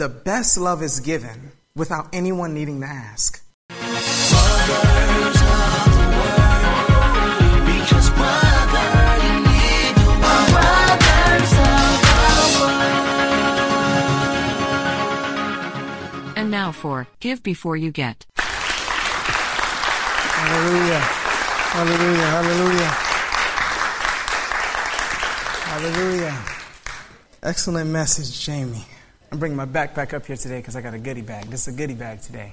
the best love is given without anyone needing to ask. And now for Give Before You Get. Hallelujah. Hallelujah. Hallelujah. Hallelujah. Excellent message, Jamie. I'm bringing my backpack up here today because I got a goodie bag. This is a goodie bag today.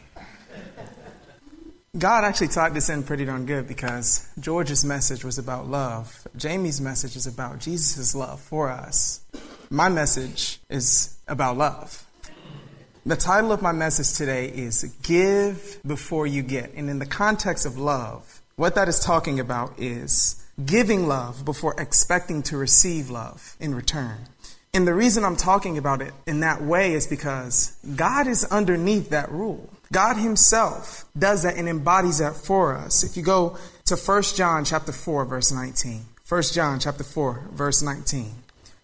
God actually taught this in pretty darn good because George's message was about love. Jamie's message is about Jesus' love for us. My message is about love. The title of my message today is Give Before You Get. And in the context of love, what that is talking about is giving love before expecting to receive love in return. And the reason I'm talking about it in that way is because God is underneath that rule. God himself does that and embodies that for us. If you go to 1 John chapter 4 verse 19. 1 John chapter 4 verse 19.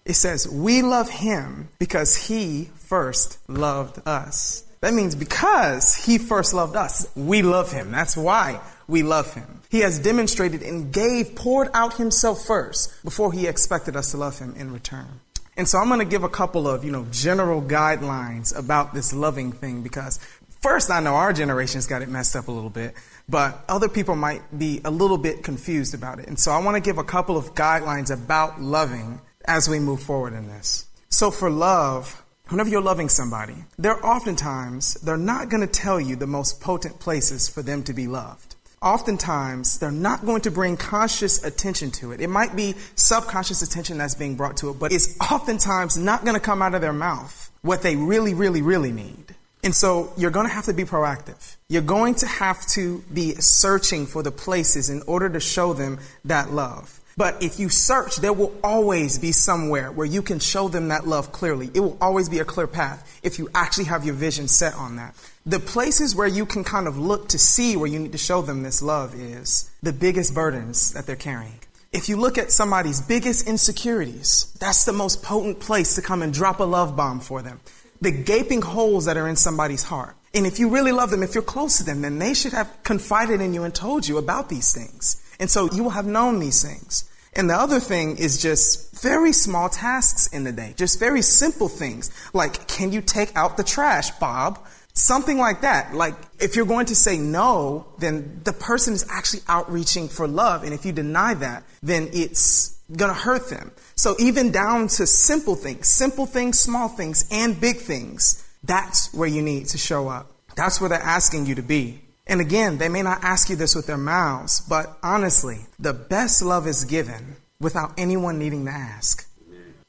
It says, "We love him because he first loved us." That means because he first loved us, we love him. That's why we love him. He has demonstrated and gave, poured out himself first before he expected us to love him in return. And so I'm going to give a couple of, you know, general guidelines about this loving thing because first I know our generation's got it messed up a little bit, but other people might be a little bit confused about it. And so I want to give a couple of guidelines about loving as we move forward in this. So for love, whenever you're loving somebody, they're oftentimes, they're not going to tell you the most potent places for them to be loved oftentimes they're not going to bring conscious attention to it. It might be subconscious attention that's being brought to it, but it's oftentimes not going to come out of their mouth what they really, really, really need. And so you're going to have to be proactive. You're going to have to be searching for the places in order to show them that love. But if you search, there will always be somewhere where you can show them that love clearly. It will always be a clear path if you actually have your vision set on that. The places where you can kind of look to see where you need to show them this love is the biggest burdens that they're carrying. If you look at somebody's biggest insecurities, that's the most potent place to come and drop a love bomb for them. The gaping holes that are in somebody's heart. And if you really love them, if you're close to them, then they should have confided in you and told you about these things. And so you will have known these things. And the other thing is just very small tasks in the day, just very simple things like, can you take out the trash, Bob? Something like that. Like, if you're going to say no, then the person is actually outreaching for love. And if you deny that, then it's gonna hurt them. So even down to simple things, simple things, small things, and big things, that's where you need to show up. That's where they're asking you to be. And again, they may not ask you this with their mouths, but honestly, the best love is given without anyone needing to ask.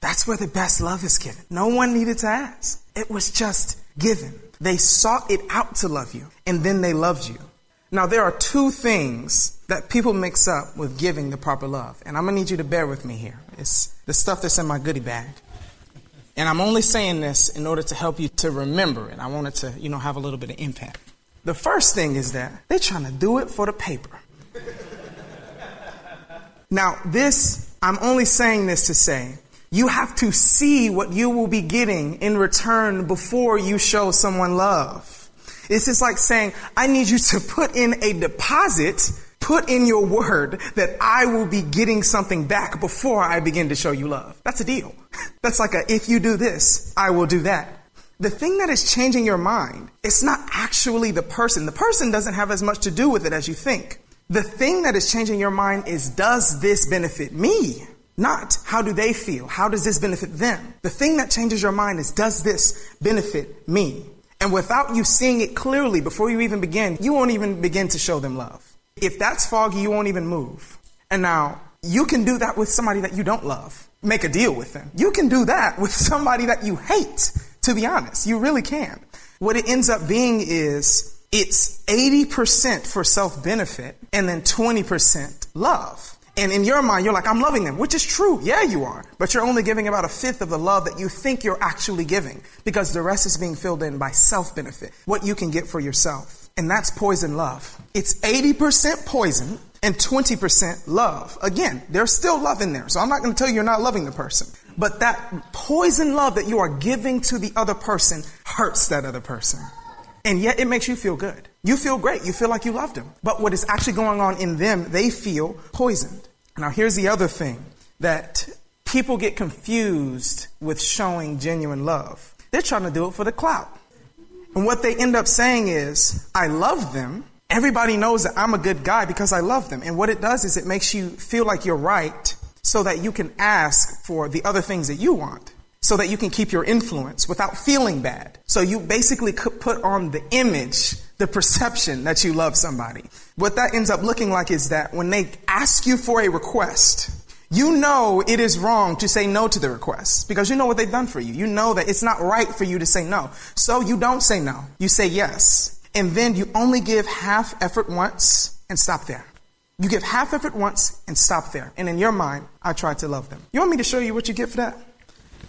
That's where the best love is given. No one needed to ask. It was just given. They sought it out to love you, and then they loved you. Now, there are two things that people mix up with giving the proper love, and I'm gonna need you to bear with me here. It's the stuff that's in my goodie bag. And I'm only saying this in order to help you to remember it. I want it to, you know, have a little bit of impact. The first thing is that they're trying to do it for the paper. now, this, I'm only saying this to say, you have to see what you will be getting in return before you show someone love. This is like saying, I need you to put in a deposit, put in your word that I will be getting something back before I begin to show you love. That's a deal. That's like a, if you do this, I will do that. The thing that is changing your mind, it's not actually the person. The person doesn't have as much to do with it as you think. The thing that is changing your mind is, does this benefit me? Not how do they feel? How does this benefit them? The thing that changes your mind is, does this benefit me? And without you seeing it clearly before you even begin, you won't even begin to show them love. If that's foggy, you won't even move. And now, you can do that with somebody that you don't love. Make a deal with them. You can do that with somebody that you hate. To be honest, you really can. What it ends up being is it's 80% for self benefit and then 20% love. And in your mind, you're like, I'm loving them, which is true. Yeah, you are. But you're only giving about a fifth of the love that you think you're actually giving because the rest is being filled in by self benefit, what you can get for yourself. And that's poison love. It's 80% poison and 20% love. Again, there's still love in there. So I'm not going to tell you you're not loving the person. But that poison love that you are giving to the other person hurts that other person. And yet it makes you feel good. You feel great. You feel like you loved them. But what is actually going on in them, they feel poisoned. Now here's the other thing that people get confused with showing genuine love. They're trying to do it for the clout. And what they end up saying is, I love them. Everybody knows that I'm a good guy because I love them. And what it does is it makes you feel like you're right so that you can ask for the other things that you want so that you can keep your influence without feeling bad. So you basically put on the image, the perception that you love somebody. What that ends up looking like is that when they ask you for a request, you know it is wrong to say no to the request because you know what they've done for you. You know that it's not right for you to say no. So you don't say no. You say yes. And then you only give half effort once and stop there. You give half effort once and stop there. And in your mind, I tried to love them. You want me to show you what you get for that?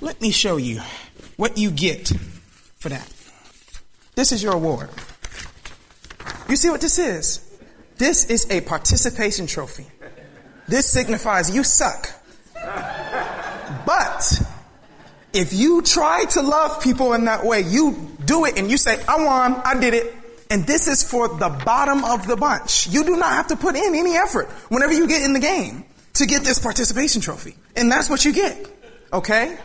Let me show you what you get for that. This is your award. You see what this is? This is a participation trophy. This signifies you suck. But if you try to love people in that way, you do it and you say, I won, I did it. And this is for the bottom of the bunch. You do not have to put in any effort whenever you get in the game to get this participation trophy. And that's what you get. Okay?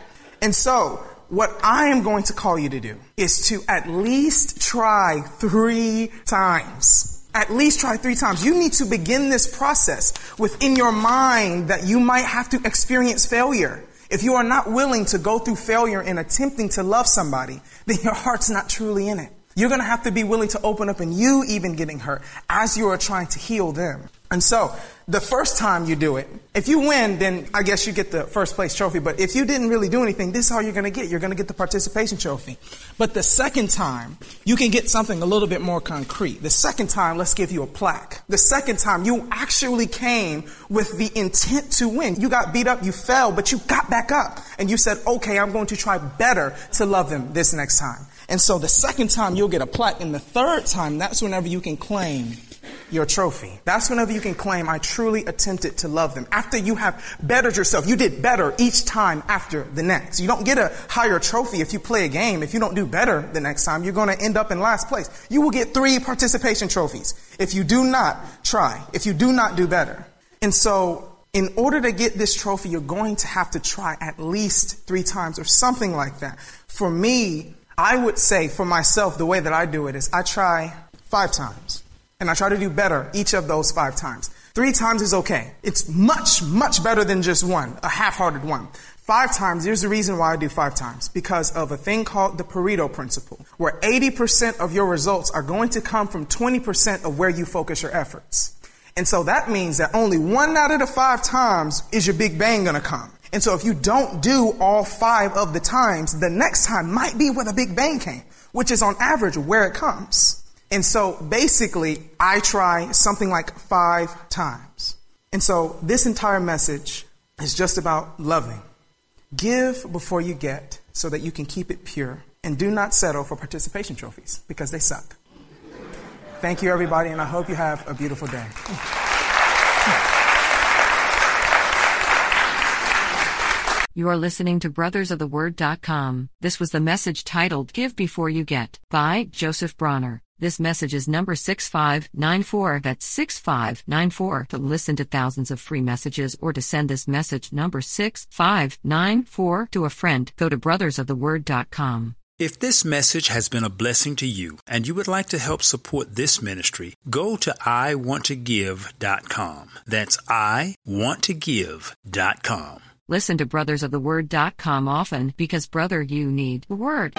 And so, what I am going to call you to do is to at least try three times. At least try three times. You need to begin this process within your mind that you might have to experience failure. If you are not willing to go through failure in attempting to love somebody, then your heart's not truly in it. You're going to have to be willing to open up and you even getting hurt as you are trying to heal them. And so, the first time you do it, if you win, then I guess you get the first place trophy. But if you didn't really do anything, this is all you're going to get. You're going to get the participation trophy. But the second time, you can get something a little bit more concrete. The second time, let's give you a plaque. The second time, you actually came with the intent to win. You got beat up, you fell, but you got back up. And you said, okay, I'm going to try better to love them this next time. And so the second time, you'll get a plaque. And the third time, that's whenever you can claim your trophy. That's whenever you can claim, I truly attempted to love them. After you have bettered yourself, you did better each time after the next. You don't get a higher trophy if you play a game. If you don't do better the next time, you're going to end up in last place. You will get three participation trophies if you do not try, if you do not do better. And so, in order to get this trophy, you're going to have to try at least three times or something like that. For me, I would say for myself, the way that I do it is I try five times. And I try to do better each of those five times. Three times is okay. It's much, much better than just one, a half-hearted one. Five times, here's the reason why I do five times. Because of a thing called the Pareto principle, where 80% of your results are going to come from 20% of where you focus your efforts. And so that means that only one out of the five times is your big bang gonna come. And so if you don't do all five of the times, the next time might be where the big bang came, which is on average where it comes. And so basically, I try something like five times. And so this entire message is just about loving. Give before you get so that you can keep it pure. And do not settle for participation trophies because they suck. Thank you, everybody, and I hope you have a beautiful day. You are listening to brothersoftheword.com. This was the message titled Give Before You Get by Joseph Bronner. This message is number 6594. That's 6594. To listen to thousands of free messages or to send this message number 6594 to a friend, go to brothersoftheword.com. If this message has been a blessing to you and you would like to help support this ministry, go to iwanttogive.com. That's iwanttogive.com. Listen to brothersoftheword.com often because, brother, you need word.